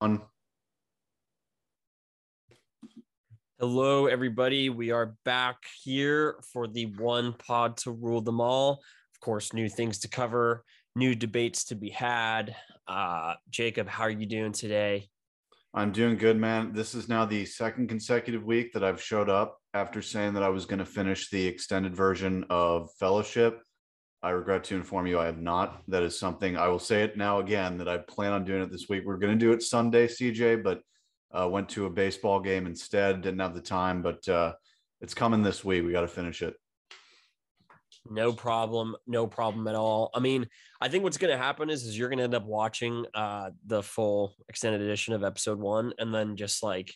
on. Hello, everybody. We are back here for the one pod to rule them all. Of course, new things to cover, new debates to be had. Uh, Jacob, how are you doing today? I'm doing good, man. This is now the second consecutive week that I've showed up after saying that I was going to finish the extended version of Fellowship. I regret to inform you I have not. That is something I will say it now again that I plan on doing it this week. We're going to do it Sunday, CJ, but uh, went to a baseball game instead. Didn't have the time, but uh, it's coming this week. We got to finish it. No problem. No problem at all. I mean, I think what's going to happen is, is you're going to end up watching uh, the full extended edition of episode one and then just like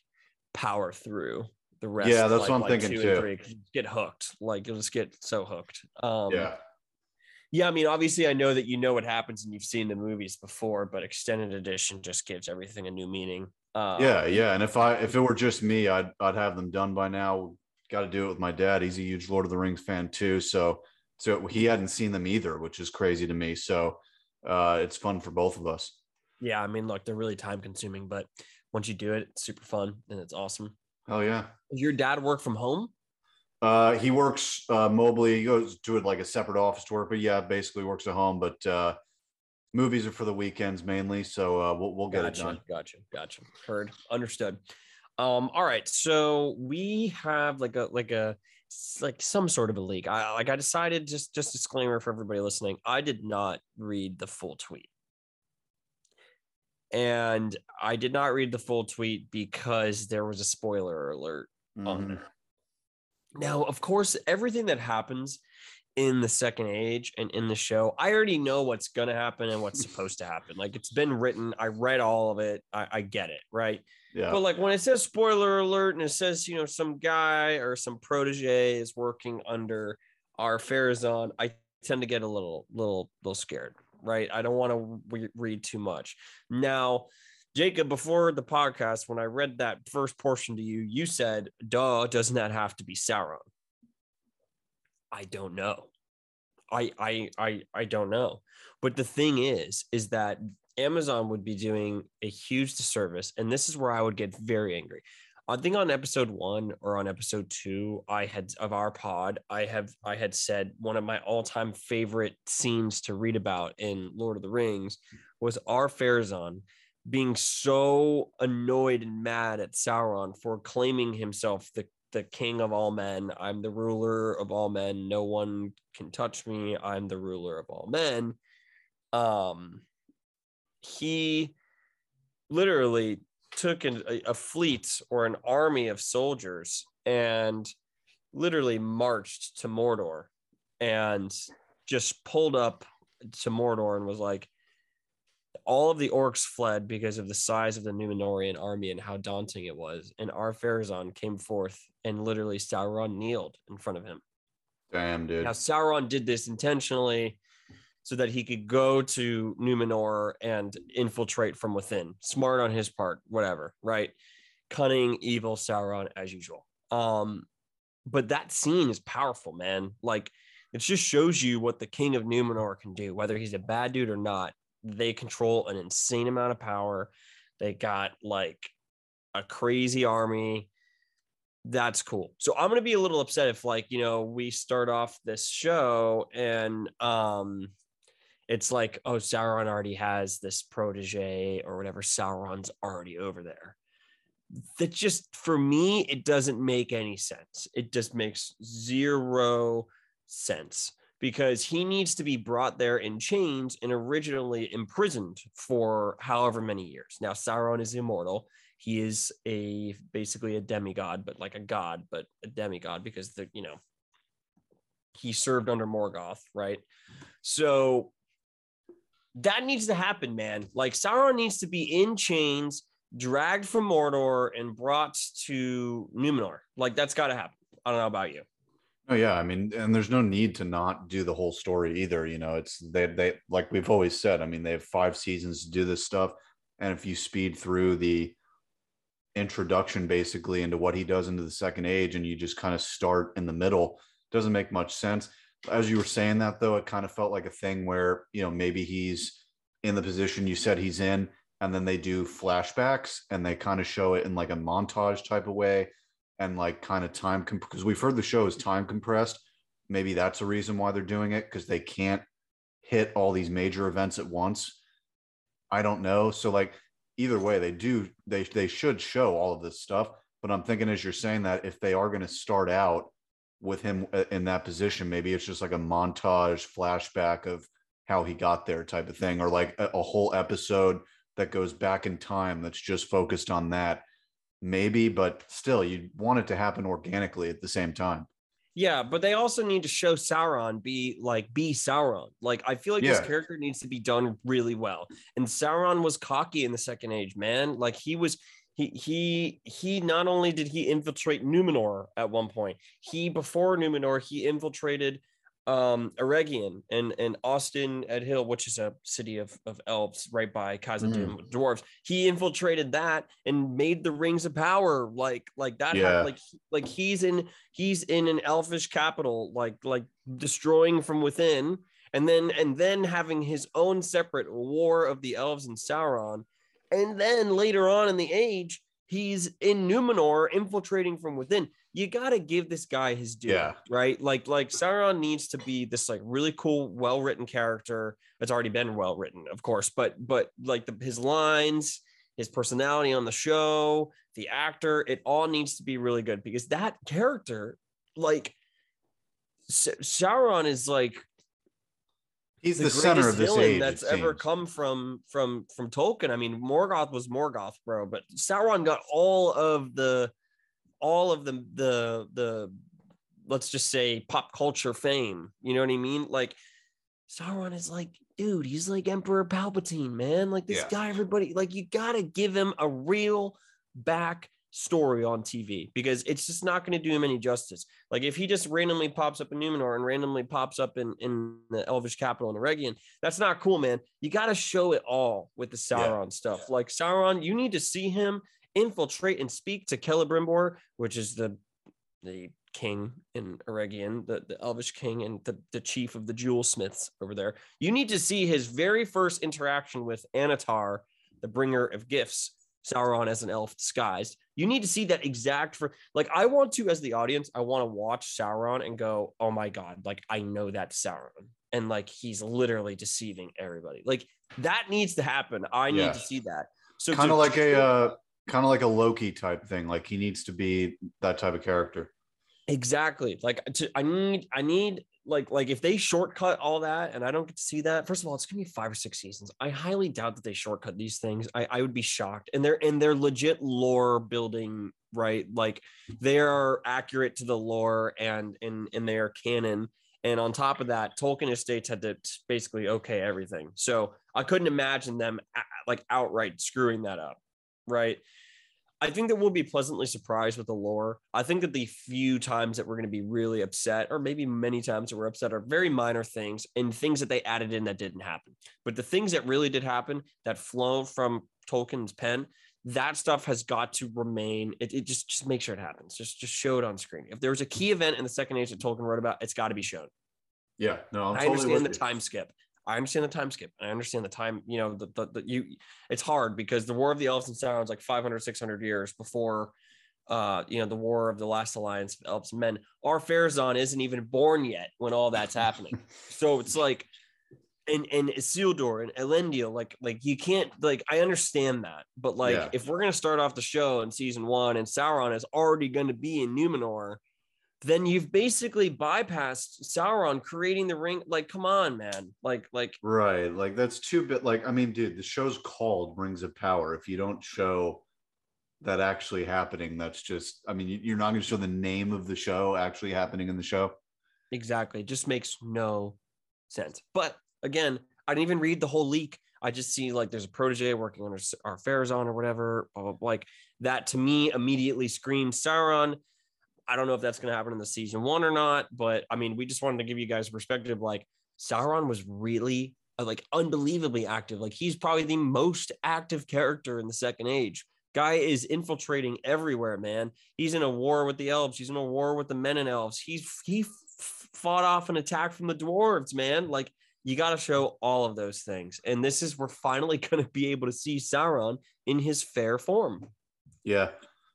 power through the rest. Yeah, that's like, what I'm like thinking two too. and three, 'cause get hooked. Like you'll just get so hooked. Um, yeah. Yeah, I mean, obviously, I know that you know what happens and you've seen the movies before, but extended edition just gives everything a new meaning. Uh, Yeah, yeah. And if I if it were just me, I'd I'd have them done by now. Got to do it with my dad. He's a huge Lord of the Rings fan too. So so he hadn't seen them either, which is crazy to me. So uh, it's fun for both of us. yeah. I mean, look, they're really time consuming, but once you do it, it's super fun and it's awesome. Oh yeah. Does your dad work from home? Uh, he works uh, mobily. He goes to it like a separate office to work, but yeah, basically works at home. But uh, movies are for the weekends mainly, so uh, we'll we'll get gotcha, it done. Gotcha. Gotcha. Heard. Understood. Um, all right. So we have like a like a like some sort of a leak. I like I decided just just disclaimer for everybody listening. I did not read the full tweet. And I did not read the full tweet because there was a spoiler alert on Mhm. there. Now, of course, everything that happens in the second age and in the show, I already know what's going to happen and what's supposed to happen. Like it's been written, I read all of it, I, I get it, right? Yeah, But like when it says spoiler alert and it says, you know, some guy or some protege is working under Ar-Pharazôn, I tend to get a little, little, little scared, right? I don't want to re- read too much. Now, Jacob, before the podcast, when I read that first portion to you, you said, duh, doesn't that have to be Sauron? I don't know. I I I I don't know. But the thing is, is that Amazon would be doing a huge disservice, and this is where I would get very angry. I think on episode one or on episode two, I had of our pod, I have I had said one of my all-time favorite scenes to read about in Lord of the Rings was Ar-Pharazôn being so annoyed and mad at Sauron for claiming himself the the king of all men. I'm the ruler of all men. No one can touch me. I'm the ruler of all men. Um, he literally took an, a, a fleet or an army of soldiers and literally marched to Mordor and just pulled up to Mordor and was like, all of the orcs fled because of the size of the Numenorian army and how daunting it was. And Ar-Pharazôn came forth and literally Sauron kneeled in front of him. damn dude. Now Sauron did this intentionally so that he could go to Numenor and infiltrate from within. Smart on his part, whatever, right? Cunning, evil Sauron as usual. Um, but that scene is powerful, man. Like it just shows you what the king of Numenor can do, whether he's a bad dude or not. They control an insane amount of power. They got like a crazy army that's cool. So I'm gonna be a little upset if like you know we start off this show and um it's like oh Sauron already has this protege or whatever Sauron's already over there. That just for me it doesn't make any sense. It just makes zero sense because he needs to be brought there in chains and originally imprisoned for however many years. Now Sauron is immortal he is a basically a demigod, but like a god, but a demigod because the you know he served under Morgoth, right? So that needs to happen, man. Like Sauron needs to be in chains, dragged from Mordor, and brought to Numenor. Like that's got to happen. I don't know about you. Oh yeah, I mean, and there's no need to not do the whole story either. You know, it's they they like we've always said. I mean, they have five seasons to do this stuff, and if you speed through the introduction basically into what he does into the second age, and you just kind of start in the middle, doesn't make much sense. As you were saying that though, it kind of felt like a thing where you know maybe he's in the position you said he's in, and then they do flashbacks and they kind of show it in like a montage type of way and like kind of time because we've heard the show is time compressed. Maybe that's a reason why they're doing it because they can't hit all these major events at once. I don't know. So like either way they do they they should show all of this stuff but i'm thinking as you're saying that if they are going to start out with him uh, in that position maybe it's just like a montage flashback of how he got there type of thing or like a, a whole episode that goes back in time that's just focused on that maybe but still you want it to happen organically at the same time yeah, but they also need to show Sauron be like be Sauron. Like I feel like Yeah. this character needs to be done really well. And Sauron was cocky in the second age, man. Like he was he he he not only did he infiltrate Numenor at one point, he before Numenor, he infiltrated um Eregion and and Ost-in-Edhil, which is a city of of elves right by Khazad-dûm with dwarves. He infiltrated that and made the rings of power like like that Yeah. like like he's in he's in an elfish capital like like destroying from within and then and then having his own separate war of the elves and Sauron and then later on in the age he's in Numenor infiltrating from within you got to give this guy his due Yeah. right like like Sauron needs to be this like really cool well written character it's already been well written of course but but like the, his lines his personality on the show the actor it all needs to be really good because that character like Sa- Sauron is like he's the, the, center of this age that's ever come from from from Tolkien. I mean, Morgoth was Morgoth, bro, but Sauron got all of the all of the the the let's just say pop culture fame. You know what I mean? Like Sauron is like, dude, he's like Emperor Palpatine, man. Like this Yeah. guy, everybody like you gotta give him a real back story on TV because it's just not going to do him any justice. Like if he just randomly pops up in Numenor and randomly pops up in, in the Elvish capital in Eregion, that's not cool, man. You got to show it all with the Yeah. Sauron stuff. Like Sauron, you need to see him infiltrate and speak to Celebrimbor, which is the the king in Eregion, the, the Elvish king and the, the chief of the jewel smiths over there. You need to see his very first interaction with Annatar, the bringer of gifts, Sauron as an elf disguised. You need to see that exact for like I want to as the audience, I want to watch Sauron and go, "Oh my god, like I know that's Sauron." And like he's literally deceiving everybody. Like that needs to happen. I need Yeah. to see that. So kind of like a uh, kind of like a Loki type thing. Like he needs to be that type of character. Exactly. Like to, I need, I need like, like if they shortcut all that and I don't get to see that, first of all, it's gonna be five or six seasons. I highly doubt that they shortcut these things. I, I would be shocked. And they're and they're legit lore building, right? Like they are accurate to the lore and in in their canon. And on top of that, Tolkien Estates had to basically okay everything. So I couldn't imagine them like outright screwing that up, right? I think that we'll be pleasantly surprised with the lore. I think that the few times that we're going to be really upset, or maybe many times that we're upset, are very minor things and things that they added in that didn't happen. But the things that really did happen that flow from Tolkien's pen, that stuff has got to remain. It, it just just make sure it happens. Just just show it on screen. If there was a key event in the second age that Tolkien wrote about, it's got to be shown. Yeah, no, I'm I totally understand the you. time skip. I understand the time skip. I understand the time, you know, the, the, the you it's hard because the War of the Elves and Sauron's like 500, 600 years before uh, you know, the War of the Last Alliance of Elves and Men. Ar-Pharazôn isn't even born yet when all that's happening. so it's like and and Isildur and Elendil, like like you can't like I understand that, but like Yeah. if we're gonna start off the show in season one and Sauron is already gonna be in Numenor, then you've basically bypassed Sauron creating the ring. Like, come on, man. Like, like Right. Like that's too bit like I mean, dude, the show's called Rings of Power. If you don't show that actually happening, that's just I mean, you- you're not gonna show the name of the show actually happening in the show. exactly. It just makes no sense. But again, I didn't even read the whole leak. I just see like there's a protege working on our, Ar-Pharazôn or whatever. Blah, blah, blah. Like that to me immediately screams Sauron. I don't know if that's going to happen in the season one or not, but I mean, we just wanted to give you guys a perspective. Like Sauron was really uh, like unbelievably active. Like he's probably the most active character in the second age. Guy is infiltrating everywhere, man. He's in a war with the elves. He's in a war with the men and elves. He's he fought off an attack from the dwarves, man. Like You got to show all of those things. And this is, we're finally going to be able to see Sauron in his fair form. Yeah.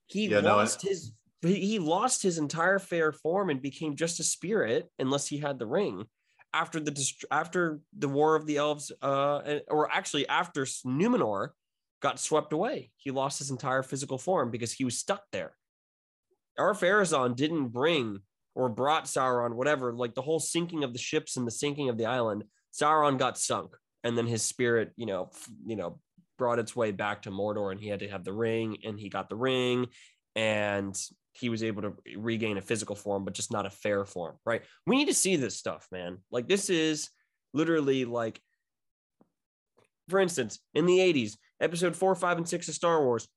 He Yeah, no, lost his, he lost his entire fair form and became just a spirit unless he had the ring. After the after the war of the elves uh or actually after Numenor got swept away he lost his entire physical form because he was stuck there. Ar-Pharazôn didn't bring or brought Sauron whatever like the whole sinking of the ships and the sinking of the island Sauron got sunk. And then his spirit you know you know brought its way back to Mordor and he had to have the ring and he got the ring. And he was able to regain a physical form, but just not a fair form, right? We need to see this stuff, man. Like this is literally like, for instance, in the 80s, episode four, five, and six of Star Wars,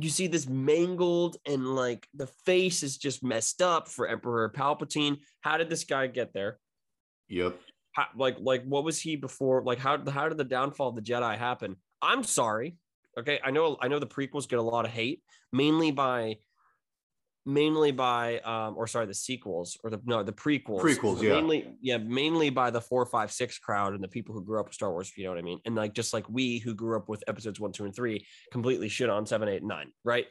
you see this mangled and like the face is just messed up for Emperor Palpatine. How did this guy get there? Yep. How, like, like what was he before? Like, how how did the downfall of the Jedi happen? I'm sorry. Okay, I know I know the prequels get a lot of hate, mainly by mainly by um or sorry the sequels or the no the prequels Prequels, yeah. mainly yeah mainly by the four five six crowd and the people who grew up with star wars if you know what i mean and like just like we who grew up with episodes one two and three completely shit on seven eight nine right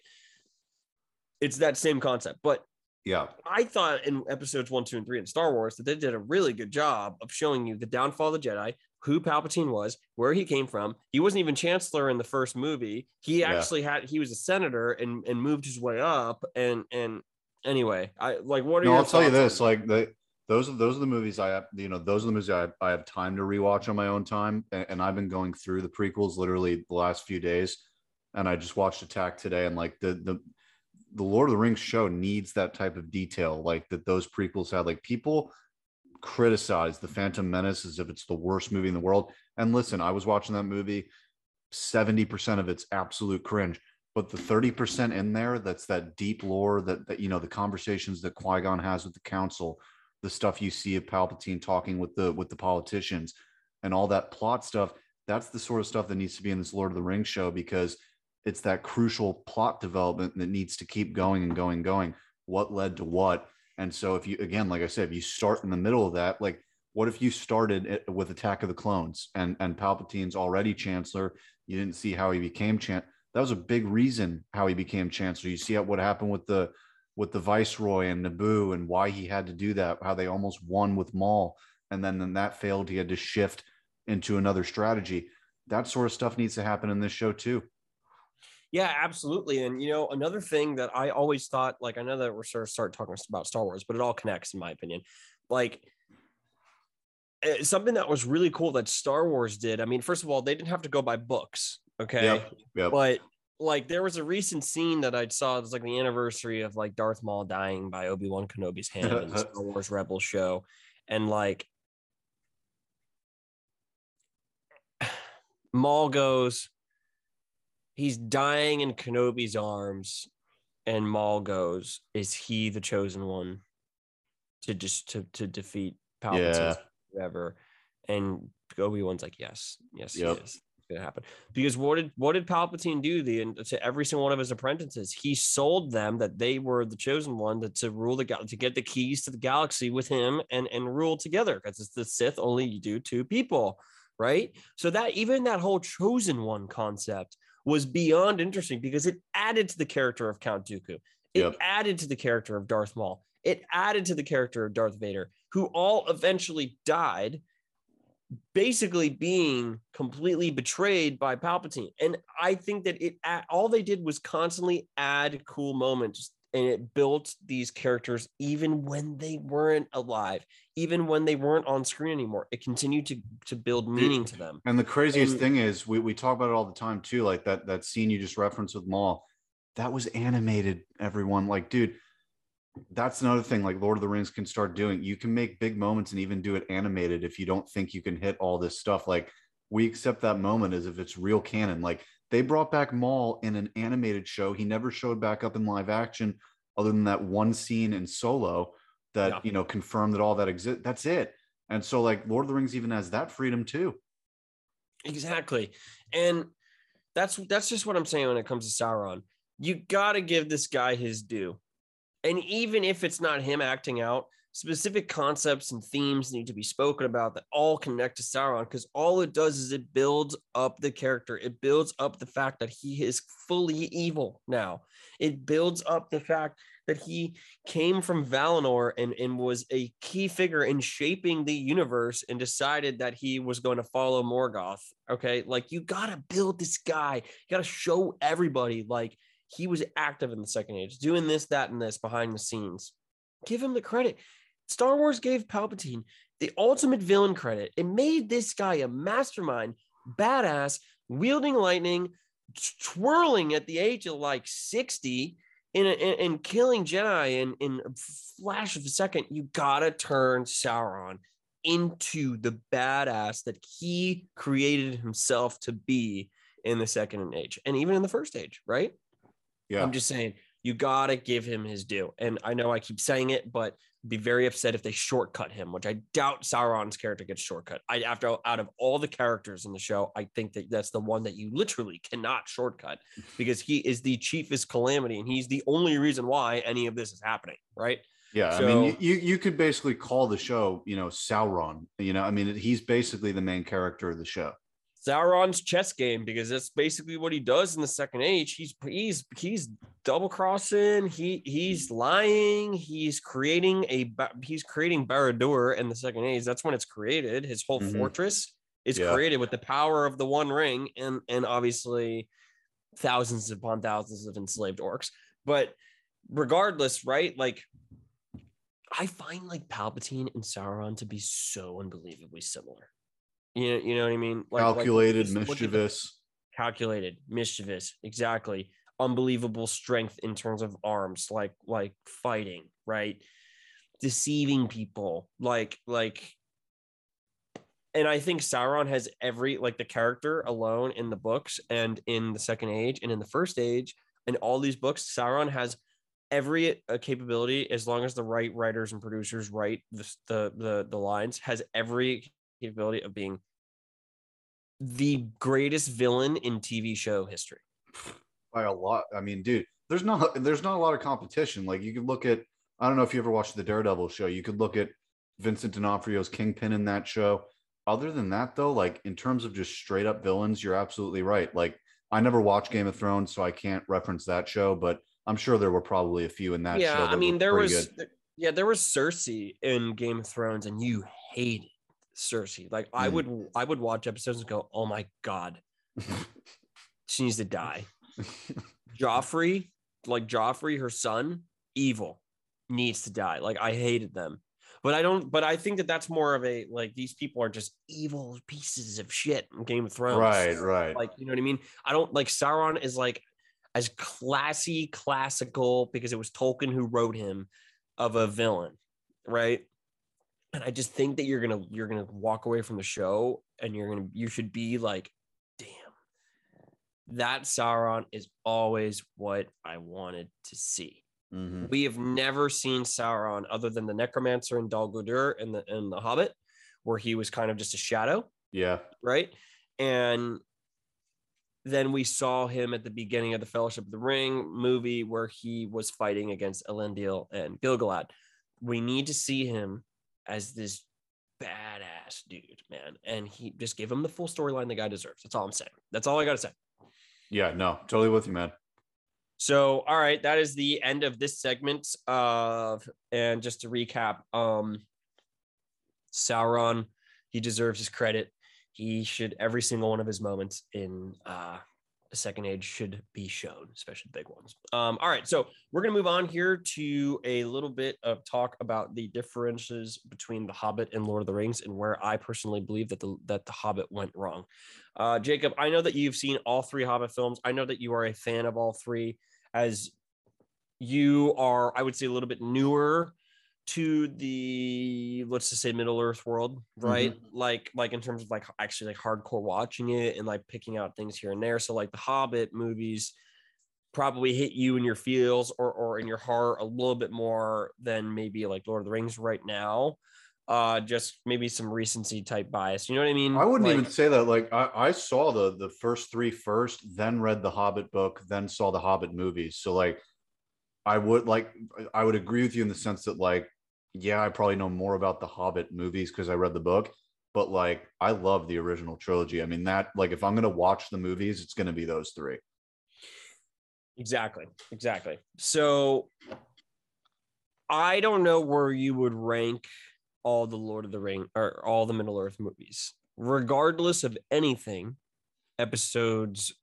it's that same concept but Yeah. I thought in episodes one, two, and three in Star Wars that they did a really good job of showing you the downfall of the Jedi, who Palpatine was, where he came from. He wasn't even Chancellor in the first movie. He Yeah. actually had he was a senator and and moved his way up. And and anyway, I like what are No, I'll tell you this: like the those are those are the movies I have. You know, those are the movies I have, I have time to rewatch on my own time, and, and I've been going through the prequels literally the last few days, and I just watched Attack today, and like the the the Lord of the Rings show needs that type of detail, like that those prequels had. Like people criticize the Phantom Menace as if it's the worst movie in the world, and listen, I was watching that movie. 70% of it's absolute cringe but the 30% in there that's that deep lore that, that you know the conversations that qui-gon has with the council the stuff you see of palpatine talking with the with the politicians and all that plot stuff that's the sort of stuff that needs to be in this lord of the rings show because it's that crucial plot development that needs to keep going and going and going what led to what and so if you again like i said if you start in the middle of that like what if you started it with attack of the clones and and palpatine's already chancellor you didn't see how he became chan that was a big reason how he became chancellor. You see what happened with the with the viceroy and Naboo and why he had to do that, how they almost won with Maul, and then then that failed. He had to shift into another strategy. That sort of stuff needs to happen in this show too. Yeah, absolutely. And you know, another thing that I always thought, like I know that we're sort of start talking about Star Wars, but it all connects in my opinion. Like eh, something that was really cool that Star Wars did. I mean, first of all, they didn't have to go by books. Okay. Yep. Yep. But like there was a recent scene that I saw, it was like the anniversary of like Darth Maul dying by Obi-Wan Kenobi's hand in the Star Wars Rebels show. And like Maul goes, he's dying in Kenobi's arms, and Maul goes, "Is he the chosen one to just to to defeat Palpatine, Yeah. whatever?" And Obi Wan's like, "Yes, yes, Yep. he is. It's gonna happen." Because what did what did Palpatine do the to every single one of his apprentices? He sold them that they were the chosen one to, to rule the to get the keys to the galaxy with him and and rule together because it's the Sith only you do two people right? So that even that whole chosen one concept was beyond interesting because it added to the character of Count Dooku. It Yep. added to the character of Darth Maul. It added to the character of Darth Vader, who all eventually died, basically being completely betrayed by Palpatine. And I think that it all they did was constantly add cool moments and it built these characters even when they weren't alive, even when they weren't on screen anymore. It continued to to build meaning to them. And the craziest And- thing is, we, we talk about it all the time too. Like that that scene you just referenced with Maul, that was animated. Everyone, like, dude, that's another thing. Like Lord of the Rings can start doing. You can make big moments and even do it animated if you don't think you can hit all this stuff. Like we accept that moment as if it's real canon. Like they brought back Maul in an animated show. He never showed back up in live action, other than that one scene in Solo that Yeah. you know confirmed that all that exists. That's it. And so, like Lord of the Rings even has that freedom too. Exactly. And that's that's just what I'm saying when it comes to Sauron. You got to give this guy his due. And even if it's not him acting out, specific concepts and themes need to be spoken about that all connect to Sauron because all it does is it builds up the character. It builds up the fact that he is fully evil now. It builds up the fact that he came from Valinor and, and was a key figure in shaping the universe and decided that he was going to follow Morgoth. Okay. Like you got to build this guy. You got to show everybody like he was active in the second age, doing this, that, and this behind the scenes. Give him the credit. Star Wars gave Palpatine the ultimate villain credit. It made this guy a mastermind, badass, wielding lightning, twirling at the age of like 60 in, a, in, in killing Jedi in, in a flash of a second. You gotta turn Sauron into the badass that he created himself to be in the second age and even in the first age, right? Yeah. I'm just saying you gotta give him his due. And I know I keep saying it, but be very upset if they shortcut him, which I doubt Sauron's character gets shortcut. I after out of all the characters in the show, I think that that's the one that you literally cannot shortcut because he is the chiefest calamity and he's the only reason why any of this is happening, right? Yeah, So- I mean, you you could basically call the show, you know, Sauron. You know, I mean, he's basically the main character of the show. Sauron's chess game because that's basically what he does in the second age. He's he's he's double crossing. He he's lying. He's creating a he's creating Barad-dûr in the second age. That's when it's created. His whole Mhm. fortress is Yeah. created with the power of the One Ring and and obviously thousands upon thousands of enslaved orcs. But regardless, right? Like I find like Palpatine and Sauron to be so unbelievably similar. You know, you know what I mean? Like, like, Calculated, just look at the- mischievous. calculated, mischievous, exactly. Unbelievable strength in terms of arms, like like fighting, right? Deceiving people, like like. And I think Sauron has every like the character alone in the books and in the second age and in the first age and all these books. Sauron has every uh, capability as long as the right writers and producers write the the the, the lines has every capability of being the greatest villain in TV show history. by a lot. I mean, dude, there's not there's not a lot of competition. Like you could look at I don't know if you ever watched the Daredevil show. You could look at Vincent D'Onofrio's Kingpin in that show. Other than that, though, like in terms of just straight up villains, you're absolutely right. Like I never watched Game of Thrones, so I can't reference that show, but I'm sure there were probably a few in that show. yeah, that I mean there was good. yeah, there was Cersei in Game of Thrones and you hated Cersei. Like I Mm. would I would watch episodes and go, "Oh my god, she needs to die." Joffrey, like Joffrey, her son, evil, needs to die. Like I hated them, but I don't. But I think that that's more of a like these people are just evil pieces of shit in Game of Thrones. right, right. Like you know what I mean? I don't like Sauron is like as classy, classical because it was Tolkien who wrote him of a villain, right? And I just think that you're gonna you're gonna walk away from the show and you're gonna you should be like, damn, that Sauron is always what I wanted to see. Mhm. We have never seen Sauron other than the Necromancer and Dol Guldur and the and the Hobbit, where he was kind of just a shadow Yeah, right? And then we saw him at the beginning of the Fellowship of the Ring movie where he was fighting against Elendil and Gilgalad. We need to see him as this badass dude, man. And he just give him the full storyline the guy deserves. That's all I'm saying. That's all I got to say. yeah, no, totally with you, man. So, all right, that is the end of this segment of and just to recap, um Sauron, he deserves his credit. He should every single one of his moments in uh second age should be shown, especially the big ones. Um, all right, so we're gonna move on here to a little bit of talk about the differences between The Hobbit and Lord of the Rings, and where I personally believe that the that the Hobbit went wrong. Uh, Jacob, I know that you've seen all three Hobbit films. I know that you are a fan of all three, as you are, I would say, a little bit newer to the let's just say Middle Earth world, right? Like, like in terms of like actually like hardcore watching it and like picking out things here and there. So like the Hobbit movies probably hit you in your feels or or in your heart a little bit more than maybe like Lord of the Rings right now. Uh, just maybe some recency type bias. You know what I mean? I wouldn't Like- even say that. Like I, I saw the the first three first, then read the Hobbit book, then saw the Hobbit movies. So like I would like I would agree with you in the sense that like yeah, I probably know more about the Hobbit movies because I read the book, but like I love the original trilogy. I mean, that like if I'm gonna watch the movies, it's gonna be those three. Exactly. Exactly. So I don't know where you would rank all the Lord of the Ring or all the Middle Earth movies, regardless of anything. Episodes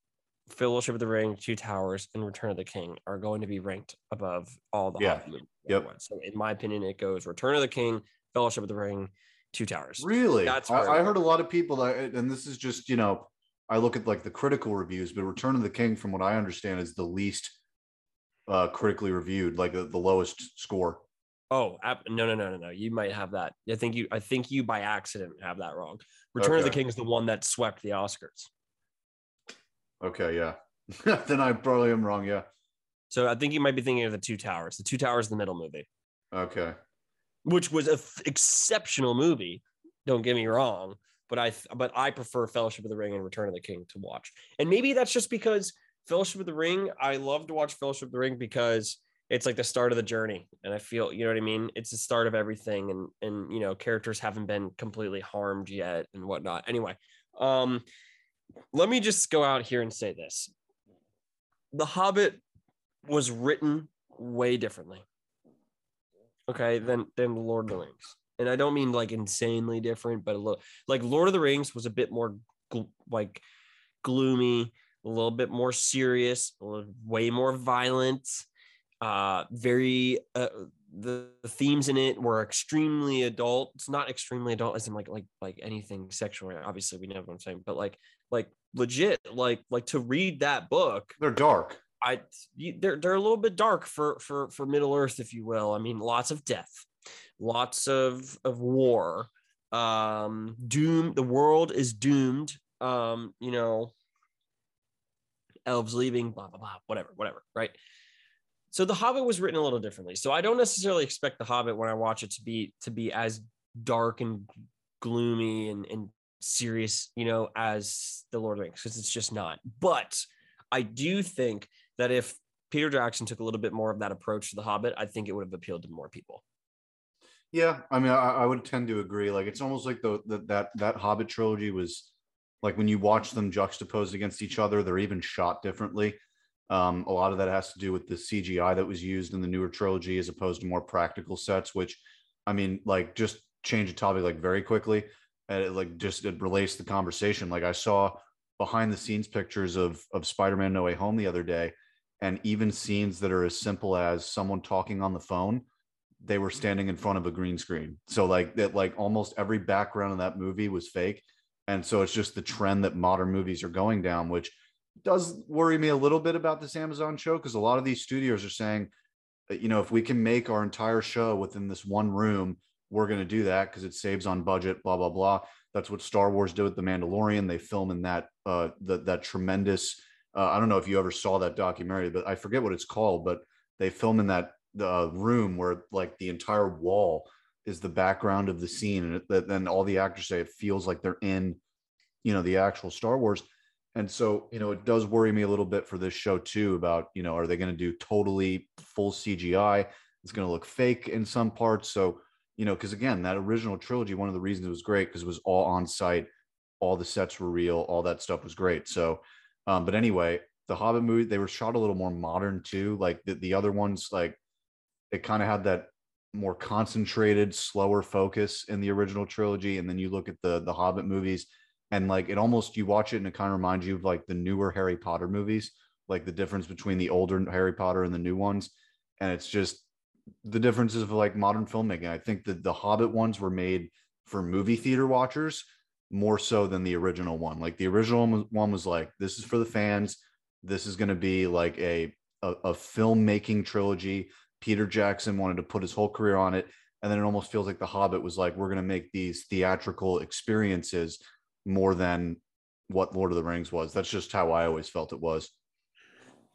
Fellowship of the Ring, Two Towers, and Return of the King are going to be ranked above all the Yeah. Yep. So in my opinion, it goes Return of the King, Fellowship of the Ring, Two Towers. Really? That's I, I heard a lot of people that, and this is just, you know, I look at like the critical reviews, but Return of the King, from what I understand, is the least uh critically reviewed, like the, the lowest score. Oh, no, no, no, no, no. You might have that. I think you, I think you by accident have that wrong. Return of the King is the one that swept the Oscars. Okay, yeah. then I probably am wrong. Yeah. So I think you might be thinking of the Two Towers. The Two Towers, the middle movie, Okay. which was an exceptional movie. Don't get me wrong, but I, but I prefer Fellowship of the Ring and Return of the King to watch. And maybe that's just because Fellowship of the Ring. I love to watch Fellowship of the Ring because it's like the start of the journey, and I feel you know what I mean. It's the start of everything, and and you know characters haven't been completely harmed yet and whatnot. Anyway, um, let me just go out here and say this: The Hobbit was written way differently okay than than the lord of the rings. And i don't mean like insanely different but a little like lord of the rings was a bit more gl- like gloomy a little bit more serious way more violent uh very uh, the, the themes in it were extremely adult. It's not extremely adult as in like like like anything sexual obviously we know what i'm saying but like like legit like like to read that book They're dark. I they're they're a little bit dark for for for Middle Earth, if you will. I mean, lots of death, lots of of war, um, doom. The world is doomed. Um, you know, elves leaving, blah blah blah, whatever, whatever, right? So the Hobbit was written a little differently. So I don't necessarily expect the Hobbit when I watch it to be to be as dark and gloomy and and serious, you know, as the Lord of the Rings, because it's just not. But I do think that if Peter Jackson took a little bit more of that approach to The Hobbit, I think it would have appealed to more people. Yeah, I mean, I, I would tend to agree. Like, it's almost like the, the that that Hobbit trilogy was like when you watch them juxtaposed against each other, they're even shot differently. Um, a lot of that has to do with the CGI that was used in the newer trilogy as opposed to more practical sets. Which, I mean, like just change the topic like very quickly, and it, like just it relates to the conversation. Like I saw behind the scenes pictures of of Spider-Man No Way Home the other day, and even scenes that are as simple as someone talking on the phone they were standing in front of a green screen. So like that, like almost every background in that movie was fake. And so it's just the trend that modern movies are going down, which does worry me a little bit about this Amazon show because a lot of these studios are saying, you know, if we can make our entire show within this one room, we're going to do that because it saves on budget. Blah blah blah. That's what Star Wars did with the Mandalorian. They film in that uh, that that tremendous. Uh, I don't know if you ever saw that documentary, but I forget what it's called. But they film in that the room where like the entire wall is the background of the scene and then all the actors say it feels like they're in you know the actual star wars and so you know it does worry me a little bit for this show too about you know are they going to do totally full cgi it's going to look fake in some parts so you know because again that original trilogy one of the reasons it was great because it was all on site all the sets were real all that stuff was great so um but anyway the hobbit movie they were shot a little more modern too like the, the other ones like it kind of had that more concentrated, slower focus in the original trilogy. And then you look at the the Hobbit movies, and like it almost you watch it and it kind of reminds you of like the newer Harry Potter movies, like the difference between the older Harry Potter and the new ones. And it's just the differences of like modern filmmaking. I think that the Hobbit ones were made for movie theater watchers more so than the original one. Like the original one was like, this is for the fans. This is going to be like a, a, a filmmaking trilogy Peter Jackson wanted to put his whole career on it. And then it almost feels like The Hobbit was like, we're going to make these theatrical experiences more than what Lord of the Rings was. That's just how I always felt it was.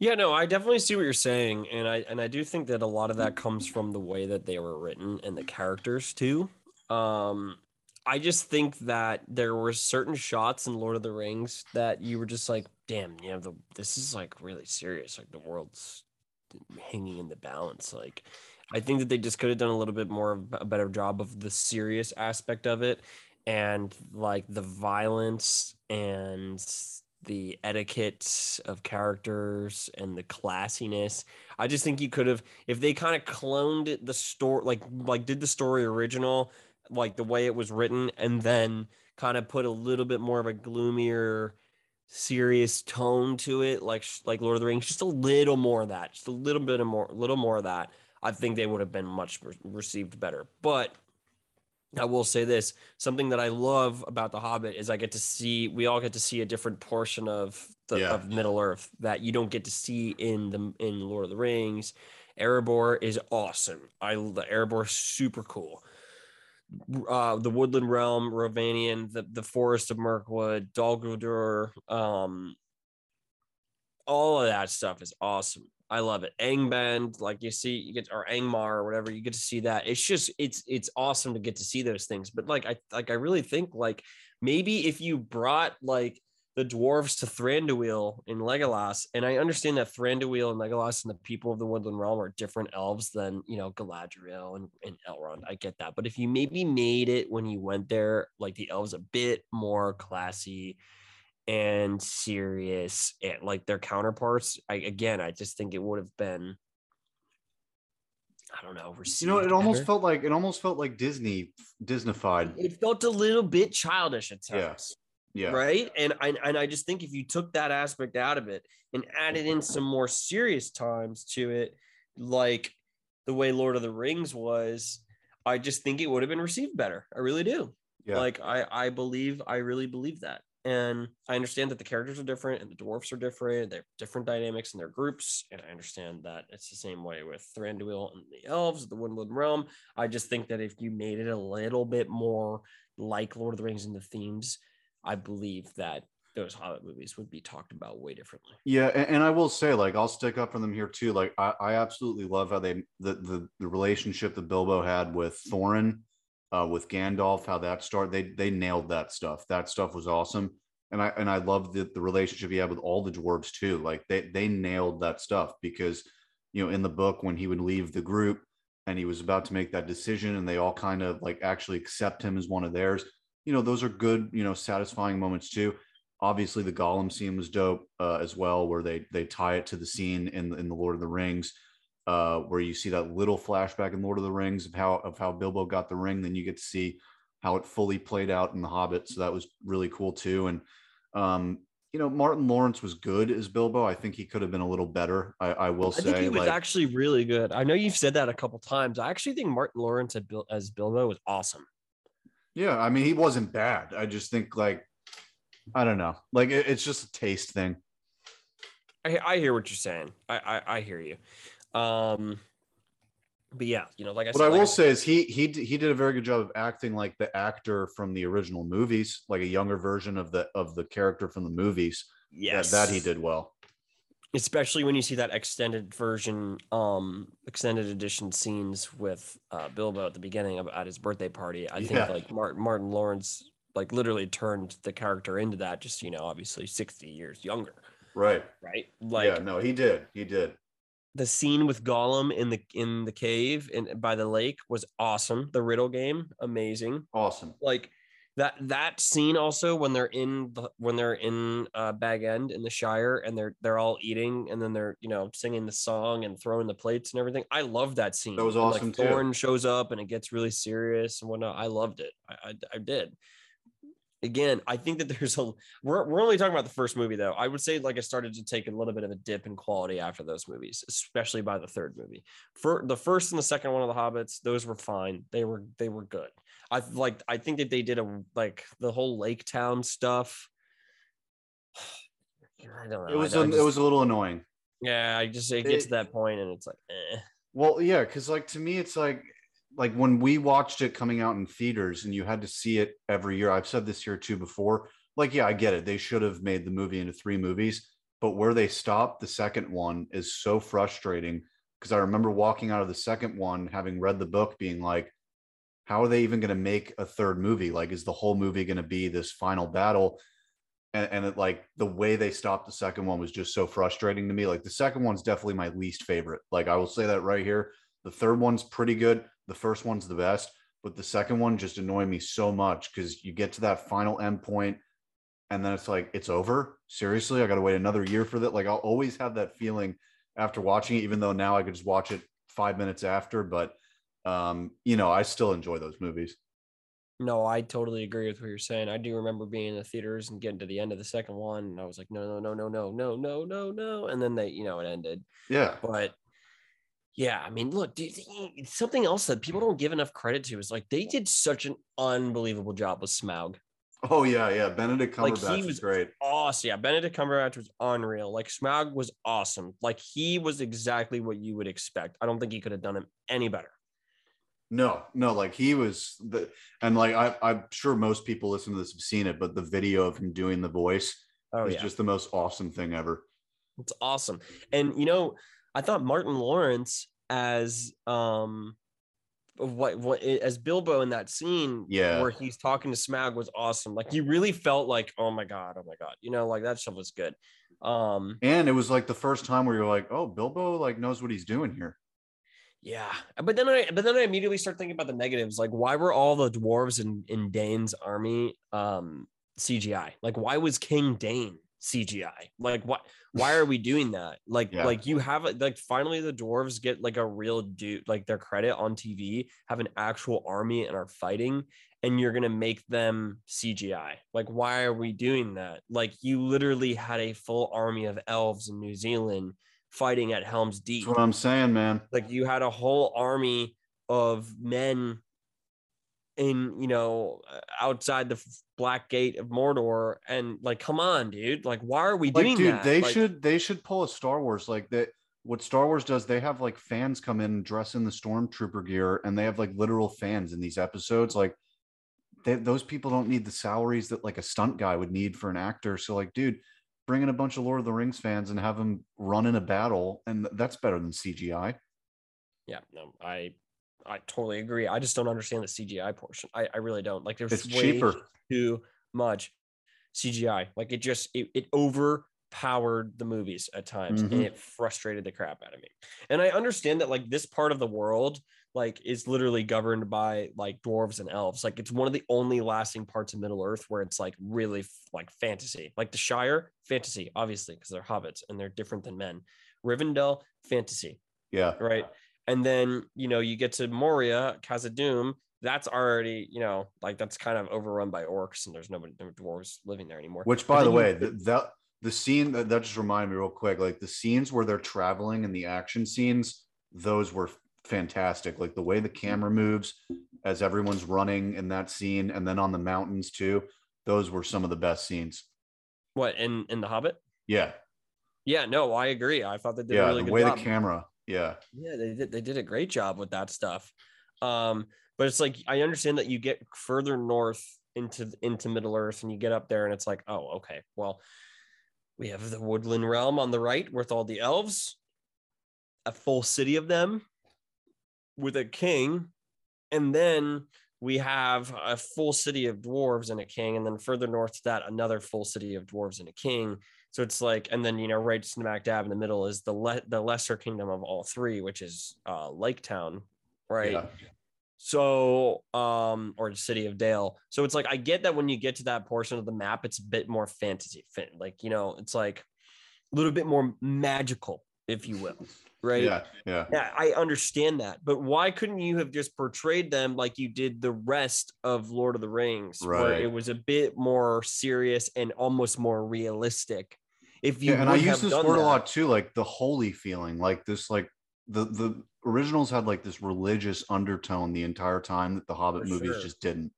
Yeah, no, I definitely see what you're saying, and I and I do think that a lot of that comes from the way that they were written and the characters too. Um, I just think that there were certain shots in Lord of the Rings that you were just like, damn, you know, the this is like really serious. Like the world's hanging in the balance. Like, I think that they just could have done a little bit more of a better job of the serious aspect of it and like the violence and the etiquette of characters and the classiness. I just think you could have if they kind of cloned the story like like did the story original like the way it was written and then kind of put a little bit more of a gloomier serious tone to it like like Lord of the Rings just a little more of that just a little bit of more little more of that I think they would have been much received better but I will say this something that I love about The Hobbit is I get to see, we all get to see a different portion of the yeah. of Middle Earth that you don't get to see in the in Lord of the Rings. Erebor is awesome. I the Erebor super cool. Uh, the Woodland Realm, Rhovanion, the, the Forest of Mirkwood, Dol Guldur, um, all of that stuff is awesome. I love it. Angband, like you see, you get or Angmar or whatever, you get to see that. It's just it's it's awesome to get to see those things. But like I like I really think like maybe if you brought like the dwarves to Thranduil in Legolas, and I understand that Thranduil and Legolas and the people of the Woodland Realm are different elves than you know Galadriel and, and Elrond. I get that, but if you maybe made it when you went there, like the elves a bit more classy, and serious and like their counterparts. I again, I just think it would have been. I don't know. You know, it better. almost felt like it almost felt like Disney Disneyfied. It felt a little bit childish at times. Yeah. yeah. Right. And I and I just think if you took that aspect out of it and added in some more serious times to it, like the way Lord of the Rings was, I just think it would have been received better. I really do. Yeah. Like I I believe I really believe that. And I understand that the characters are different and the dwarfs are different. They have different dynamics in their groups. And I understand that it's the same way with Thranduil and the elves, the Woodland Realm. I just think that if you made it a little bit more like Lord of the Rings and the themes, I believe that those Hobbit movies would be talked about way differently. Yeah, and, and, I will say, like, I'll stick up for them here too. Like, I, I absolutely love how they the, the the relationship that Bilbo had with Thorin uh, with Gandalf, how that started. They they nailed that stuff. That stuff was awesome. And I and I love the, the relationship he had with all the dwarves too. Like they they nailed that stuff because you know in the book when he would leave the group and he was about to make that decision and they all kind of like actually accept him as one of theirs. You know those are good you know satisfying moments too. Obviously the Gollum scene was dope uh, as well, where they they tie it to the scene in in the Lord of the Rings uh, where you see that little flashback in Lord of the Rings of how of how Bilbo got the ring. Then you get to see how it fully played out in The Hobbit. So that was really cool too. And um, you know, Martin Lawrence was good as Bilbo. I think he could have been a little better. I, I will say. I think he was like, actually really good. I know you've said that a couple times. I actually think Martin Lawrence as Bilbo was awesome. Yeah, I mean, he wasn't bad. I just think like, I don't know, like it, it's just a taste thing. I, I hear what you're saying. I, I, I hear you. Um, but yeah, you know, like I said, what said, I will say is he he he did a very good job of acting like the actor from the original movies, like a younger version of the of the character from the movies. Yes, that, that he did well. Especially when you see that extended version, um, extended edition scenes with uh, Bilbo at the beginning of at his birthday party. I think yeah. like Martin Martin Lawrence like literally turned the character into that. Just you know, obviously sixty years younger. Right. Right. Like yeah, no, he did. He did the scene with Gollum in the in the cave and by the lake was awesome. The riddle game, amazing. Awesome. Like that that scene also when they're in the when they're in uh Bag End in the Shire and they're they're all eating and then they're you know singing the song and throwing the plates and everything. I love that scene. That was awesome and, like, too. Thorin shows up and it gets really serious and whatnot. I loved it. I, I, I did again, I think that there's a we're, we're only talking about the first movie though. I would say like it started to take a little bit of a dip in quality after those movies, especially by the third movie. For the first and the second one of the Hobbits, those were fine. They were they were good. I like I think that they did a like the whole Lake Town stuff. I don't know. It was just, it was a little annoying. Yeah, I just it gets it, to that point and it's like, eh. Well, yeah, because like to me, it's like like when we watched it coming out in theaters and you had to see it every year i've said this here too before like yeah i get it they should have made the movie into three movies but where they stopped the second one is so frustrating because i remember walking out of the second one having read the book being like how are they even going to make a third movie like is the whole movie going to be this final battle and, and it like the way they stopped the second one was just so frustrating to me. Like the second one's definitely my least favorite. Like I will say that right here. The third one's pretty good. The first one's the best, but the second one just annoyed me so much because you get to that final end point and then it's like it's over. Seriously, I got to wait another year for that. Like I'll always have that feeling after watching it, even though now I could just watch it five minutes after. But um, you know, I still enjoy those movies. No, I totally agree with what you're saying. I do remember being in the theaters and getting to the end of the second one, and I was like, no, no, no, no, no, no, no, no, no, and then they, you know, it ended. Yeah. But yeah, I mean, look, dude, something else that people don't give enough credit to is like they did such an unbelievable job with Smaug. Oh yeah, yeah. Benedict Cumberbatch Like, he was great. Awesome. Yeah, Benedict Cumberbatch was unreal. Like Smaug was awesome. Like he was exactly what you would expect. I don't think he could have done it any better. No, no, like he was the and like I, I'm sure most people listen to this have seen it, but the video of him doing the voice Oh is yeah. just the most awesome thing ever. It's awesome. And you know, I thought Martin Lawrence as um what what as Bilbo in that scene Yeah. where he's talking to Smaug was awesome. Like you really felt like, oh my god, oh my god. You know, like that stuff was good. Um And it was like the first time where you're like, oh, Bilbo like knows what he's doing here. yeah. But then I but then I immediately start thinking about the negatives. Like why were all the dwarves in in Dain's army um CGI? Like why was King Dane CGI? Like what why are we doing that? Like Yeah. like you have like finally the dwarves get like a real dude like their credit on TV, have an actual army and are fighting and you're going to make them CGI. Like why are we doing that? Like you literally had a full army of elves in New Zealand fighting at Helm's Deep That's what I'm saying, man. like you had a whole army of men in you know uh, outside the black gate of mordor and like come on dude like why are we Like, doing dude, that they Like, should they should pull a Star Wars like that. What Star Wars does, they have like fans come in dress in the stormtrooper gear, and they have like literal fans in these episodes. Like, they, those people don't need the salaries that like a stunt guy would need for an actor. So, like, dude, bring in a bunch of Lord of the Rings fans and have them run in a battle, and that's better than CGI. yeah no i i totally agree. I just don't understand the cgi portion. I i really don't. Like there's It's way cheaper. too much cgi like it just it, it overpowered the movies at times Mhm. and it frustrated the crap out of me. And i understand that like this part of the world like is literally governed by like dwarves and elves. Like it's one of the only lasting parts of middle earth where it's like really f- like fantasy. Like the shire fantasy obviously because they're hobbits and they're different than men. Rivendell fantasy. Yeah. right? And then you know you get to Moria, Khazad-dûm. That's already you know like that's kind of overrun by orcs, and there's nobody, no dwarves living there anymore. Which, by the you- way, the, that the scene that, that just reminded me real quick, like the scenes where they're traveling and the action scenes, those were fantastic. Like the way the mm-hmm. camera moves as everyone's running in that scene, and then on the mountains too. Those were some of the best scenes. what in in the Hobbit? Yeah, Yeah, no, I agree. I thought they did a yeah. really the good way job. the camera, yeah, yeah, they did they did a great job with that stuff. Um, but it's like I understand that you get further north into into Middle Earth, and you get up there, and it's like, oh, okay, well, we have the Woodland Realm on the right with all the elves, a full city of them, with a king, and then we have a full city of dwarves and a king, and then further north to that, another full city of dwarves and a king. So it's like, and then you know, right smack dab in the middle is the le- the lesser kingdom of all three, which is uh, Lake Town, right? yeah. So, um, or the city of Dale. So it's like I get that when you get to that portion of the map, it's a bit more fantasy fit, like you know, it's like a little bit more magical, if you will, right? yeah, yeah. Yeah, I understand that, but why couldn't you have just portrayed them like you did the rest of Lord of the Rings, where it was a bit more serious and almost more realistic? If you yeah, and I use this word a lot too, like the holy feeling, like this, like the the originals had like this religious undertone the entire time that the Hobbit movies sure. just didn't.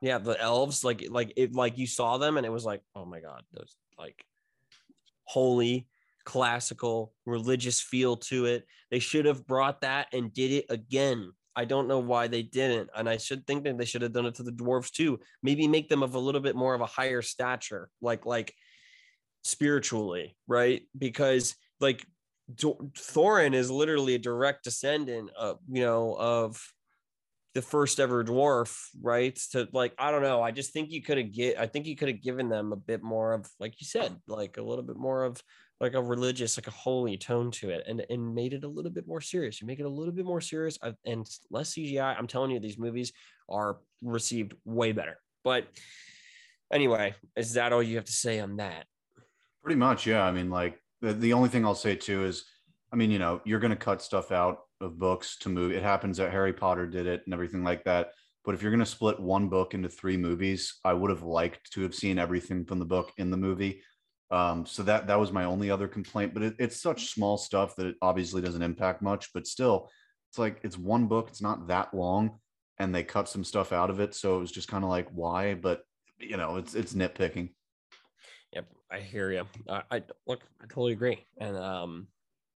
Yeah, the elves, like like it, like you saw them, and it was like, oh my god, those like holy, classical, religious feel to it. They should have brought that and did it again. I don't know why they didn't, and I should think that they should have done it to the dwarves too. Maybe make them of a little bit more of a higher stature, like like spiritually, right? Because like Thorin is literally a direct descendant of you know of the first ever dwarf, right? To like, I don't know. I just think you could have get. I think you could have given them a bit more of, like you said, like a little bit more of like a religious, like a holy tone to it, and and made it a little bit more serious. You make it a little bit more serious uh, and less CGI. I'm telling you, these movies are received way better. But anyway, is that all you have to say on that? Pretty much, yeah. I mean, like the, the only thing I'll say too is, I mean, you know, you're going to cut stuff out of books to move. It happens that Harry Potter did it and everything like that. But if you're going to split one book into three movies, I would have liked to have seen everything from the book in the movie. Um, so that that was my only other complaint. But it, it's such small stuff that it obviously doesn't impact much. But still, it's like it's one book. It's not that long, and they cut some stuff out of it. So it was just kind of like why? But you know, it's it's nitpicking. Yep, I hear you. I, I look, I totally agree. And um,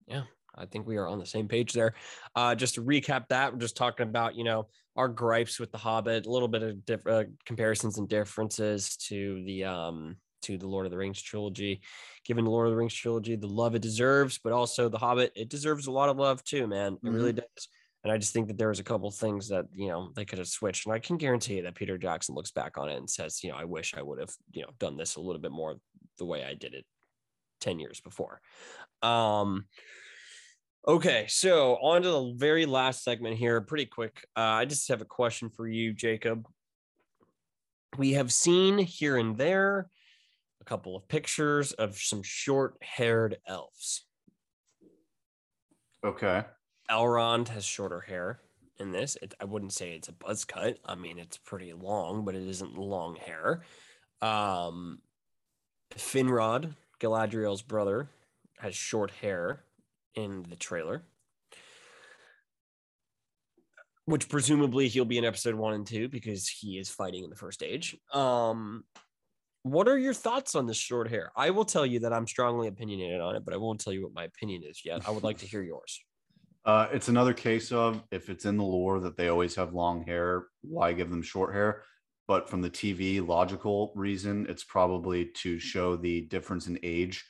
yeah, I think we are on the same page there. Uh, just to recap that, we're just talking about, you know, our gripes with the Hobbit, a little bit of different uh, comparisons and differences to the um to the Lord of the Rings trilogy. Given the Lord of the Rings trilogy the love it deserves, but also the Hobbit, it deserves a lot of love too, man. It mm-hmm. really does. And I just think that there was a couple things that you know they could have switched. And I can guarantee you that Peter Jackson looks back on it and says, you know, I wish I would have, you know, done this a little bit more the way I did it 10 years before. Um Okay, so on to the very last segment here, pretty quick. Uh, I just have a question for you, Jacob. We have seen here and there a couple of pictures of some short haired elves. Okay. Elrond has shorter hair in this. It, I wouldn't say it's a buzz cut. I mean, it's pretty long, but it isn't long hair. Um, Finrod, Galadriel's brother, has short hair in the trailer, which presumably he'll be in episode one and two because he is fighting in the first age. Um, what are your thoughts on this short hair? I will tell you that I'm strongly opinionated on it, but I won't tell you what my opinion is yet. I would like to hear yours. Uh, it's another case of if it's in the lore that they always have long hair, why give them short hair? But from the TV logical reason, it's probably to show the difference in age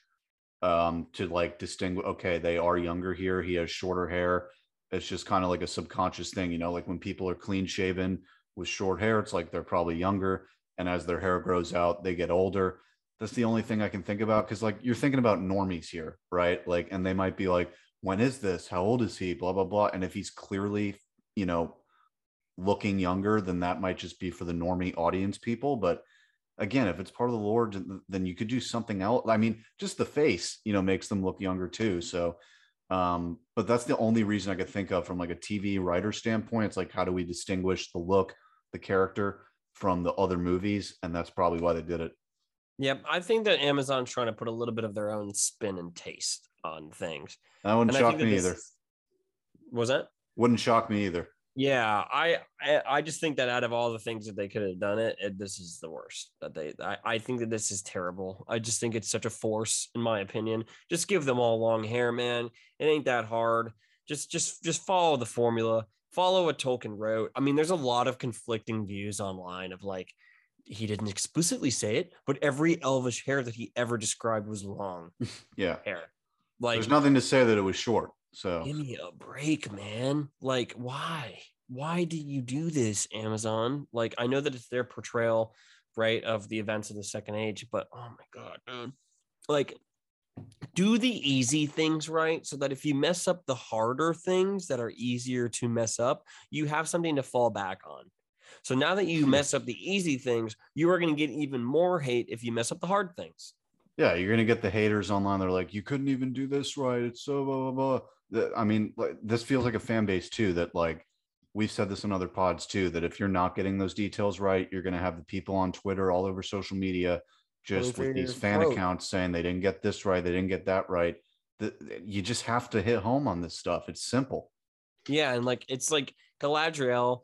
um, to like distinguish. Okay, they are younger here. He has shorter hair. It's just kind of like a subconscious thing, you know, like when people are clean shaven with short hair, it's like they're probably younger. And as their hair grows out, they get older. That's the only thing I can think about because, like, you're thinking about normies here, right? Like, and they might be like, when is this? How old is he? Blah, blah, blah. And if he's clearly, you know, looking younger, then that might just be for the normie audience people. But again, if it's part of the Lord, then you could do something else. I mean, just the face, you know, makes them look younger too. So, um, but that's the only reason I could think of from like a TV writer standpoint. It's like, how do we distinguish the look, the character from the other movies? And that's probably why they did it. Yep. I think that Amazon's trying to put a little bit of their own spin and taste on things. That wouldn't and shock me either. Was that? Wouldn't shock me either. Yeah, I, I just think that out of all the things that they could have done it, it this is the worst that they. I, I think that this is terrible. I just think it's such a force, in my opinion. Just give them all long hair, man. It ain't that hard. Just just just follow the formula. Follow what Tolkien wrote. I mean, there's a lot of conflicting views online of like he didn't explicitly say it, but every elvish hair that he ever described was long. yeah, hair. Like there's nothing to say that it was short. So give me a break, man. Like, why? Why do you do this, Amazon? Like, I know that it's their portrayal, right, of the events of the second age, but oh my god, dude. Like, do the easy things right so that if you mess up the harder things that are easier to mess up, you have something to fall back on. So now that you hmm. mess up the easy things, you are going to get even more hate if you mess up the hard things. Yeah, you're going to get the haters online. They're like, you couldn't even do this right. It's so blah, blah, blah. I mean, like, this feels like a fan base too. That like we've said this in other pods too. That if you're not getting those details right, you're going to have the people on Twitter, all over social media, just with these fan quote. accounts saying they didn't get this right, they didn't get that right. The, you just have to hit home on this stuff. It's simple. Yeah, and like it's like Galadriel.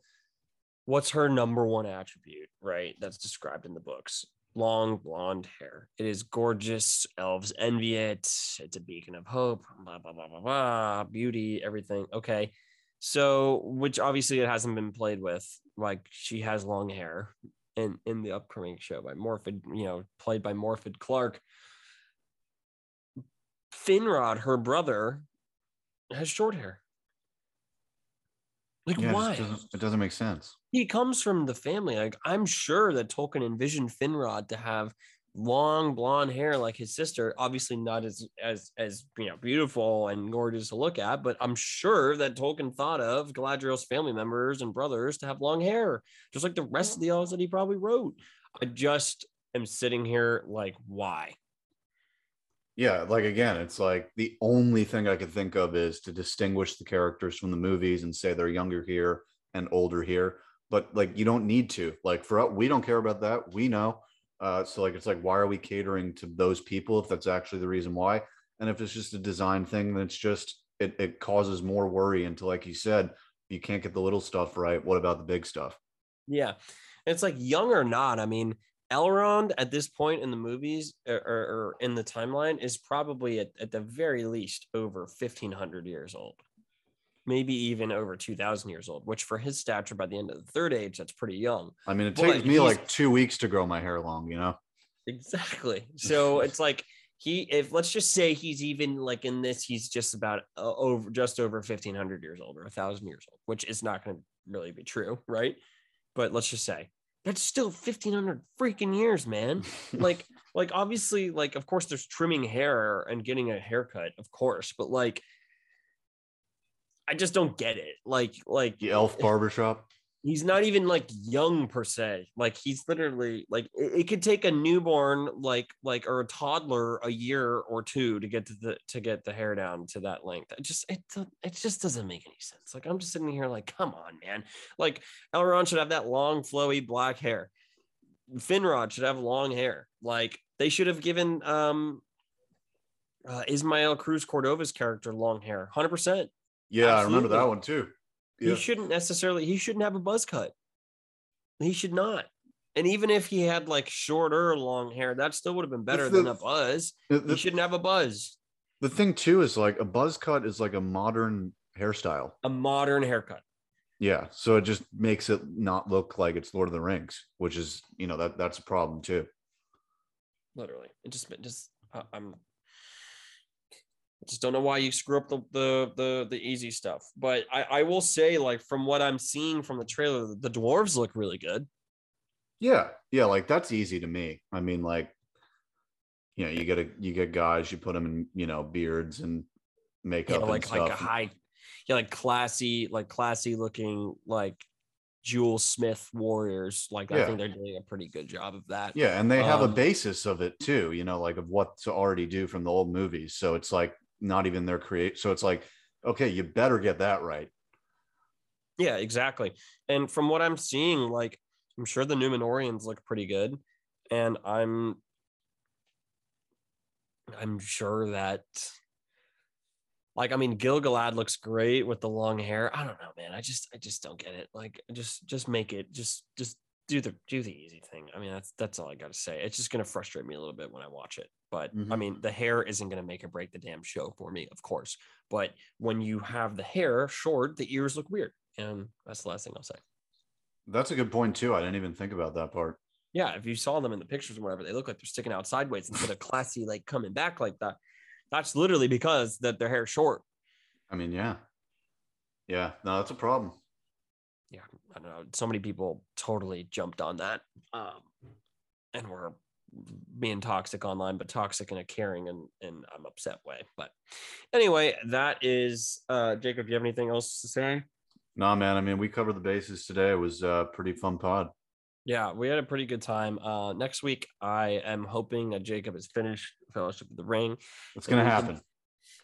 What's her number one attribute, right? That's described in the books long blonde hair. It is gorgeous. Elves envy it. It's a beacon of hope. Blah blah blah blah blah. Beauty, everything. Okay, so which obviously it hasn't been played with. Like she has long hair in in the upcoming show by Morfydd. You know, played by Morfydd Clark. Finrod, her brother, has short hair. Like Yeah, why? just doesn't, it doesn't make sense. he comes from the family. Like I'm sure that Tolkien envisioned Finrod to have long blonde hair like his sister. Obviously not as as as you know beautiful and gorgeous to look at, but I'm sure that Tolkien thought of Galadriel's family members and brothers to have long hair, just like the rest of the elves that he probably wrote. I just am sitting here like, why? Yeah, like again, it's like the only thing I could think of is to distinguish the characters from the movies and say they're younger here and older here. But like you don't need to. Like for we don't care about that. We know. Uh, so like it's like why are we catering to those people if that's actually the reason why? And if it's just a design thing, then it's just it, it causes more worry until like you said, you can't get the little stuff right. What about the big stuff? Yeah. It's like young or not. I mean, Elrond at this point in the movies or, or, or in the timeline is probably at, at the very least over 1500 years old, maybe even over 2000 years old, which for his stature by the end of the third age, that's pretty young. I mean, it But takes me like two weeks to grow my hair long, you know? Exactly. So it's like he, if let's just say he's even like in this, he's just about uh, over, just over 1500 years old or a thousand years old, which is not going to really be true. Right. But let's just say that's still 1500 freaking years, man. like, like obviously, like, of course, there's trimming hair and getting a haircut, of course, but like, I just don't get it. Like, like the elf barbershop. He's not even like young per se. Like he's literally like it, it could take a newborn like like or a toddler a year or two to get to the to get the hair down to that length. It just it, it just doesn't make any sense. Like i'm just sitting here like come on man. Like elrond should have that long flowy black hair. Finrod should have long hair. Like they should have given um uh, Ismael Cruz Cordova's character long hair, hundred percent. Yeah, I remember that one too. He shouldn't necessarily. He shouldn't have a buzz cut. He should not. And even if he had like shorter long hair, that still would have been better the- than a buzz. The, He shouldn't have a buzz. the thing too is like a buzz cut is like a modern hairstyle. A modern haircut. Yeah, so it just makes it not look like it's Lord of the Rings, which is you know that that's a problem too. Literally, it just, just, I'm. Just don't know why you screw up the the the, the easy stuff. But I, I will say, like from what I'm seeing from the trailer, the dwarves look really good. Yeah, yeah, like that's easy to me. I mean, like, you know, you get a you get guys, you put them in you know beards and makeup know, like like a high, yeah, like classy, like classy looking, like Jewel Smith warriors. Like I think they're doing a pretty good job of that. Yeah, and they have a Um, basis of it too, you know, like of what to already do from the old movies. So it's like not even their create. So it's like, okay, you better get that right. Yeah, exactly. And from what I'm seeing, like I'm sure the Númenóreans look pretty good, and I'm I'm sure that like I mean Gil-galad looks great with the long hair. I don't know, man. I just I just don't get it. Like just just make it just just do the do the easy thing. I mean that's that's all I got to say. It's just going to frustrate me a little bit when I watch it. But I Mhm. mean the hair isn't going to make or break the damn show for me, of course. But when you have the hair short, the ears look weird. And that's the last thing I'll say. That's a good point too. I didn't even think about that part. Yeah, if you saw them in the pictures or whatever, they look like they're sticking out sideways instead of classy, like coming back like that. That's literally because that their hair's short. I mean, yeah. Yeah, no, that's a problem. Yeah, I don't know. So many people totally jumped on that, um, and were being toxic online, but toxic in a caring and and I'm upset way. But anyway, that is uh Jacob. Do you have anything else to say? No, man. I mean, we covered the bases today. It was a pretty fun pod. Yeah, we had a pretty good time. Uh, next week, I am hoping that Jacob has finished Fellowship of the Ring. It's gonna we can- happen.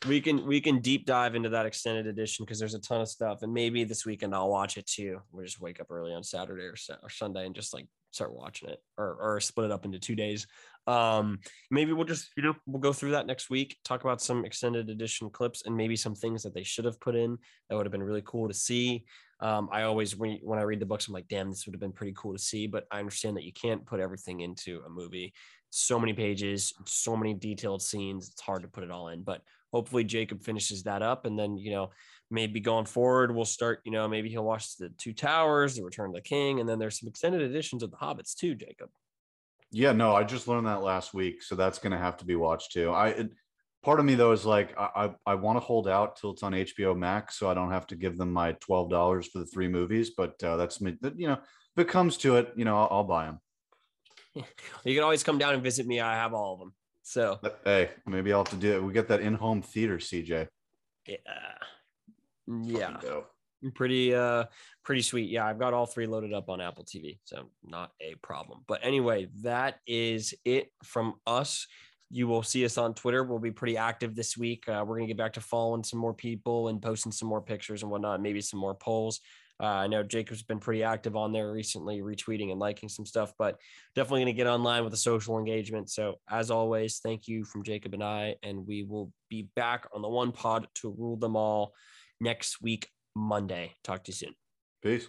We can we can deep dive into that extended edition because there's a ton of stuff and maybe this weekend i'll watch it too. We'll just wake up early on saturday or, or sunday and just like start watching it or, or split it up into two days. Um maybe we'll just you know we'll go through that next week talk about some extended edition clips and maybe some things that they should have put in that would have been really cool to see. Um i always re- when i read the books i'm like damn this would have been pretty cool to see but i understand that you can't put everything into a movie so many pages so many detailed scenes it's hard to put it all in but hopefully Jacob finishes that up and then you know maybe going forward we'll start you know maybe he'll watch the two towers the return of the king and then there's some extended editions of the hobbits too Jacob Yeah, no, I just learned that last week, so that's gonna have to be watched too. I it, part of me though is like I I, I want to hold out till it's on HBO Max, so I don't have to give them my twelve dollars for the three movies. But uh, that's me. You know, if it comes to it, you know, I'll, I'll buy them. You can always come down and visit me. I have all of them. So Hey, maybe I'll have to do it. We get that in-home theater, CJ. yeah, yeah, pretty uh pretty sweet. Yeah, I've got all three loaded up on Apple TV, so not a problem. But anyway, that is it from us. You will see us on Twitter. We'll be pretty active this week. Uh, we're gonna get back to following some more people and posting some more pictures and whatnot. Maybe some more polls. Uh, I know Jacob's been pretty active on there recently, retweeting and liking some stuff, but definitely going to get online with the social engagement. So, as always, thank you from Jacob and I, and we will be back on the one pod to rule them all next week, Monday. Talk to you soon. Peace.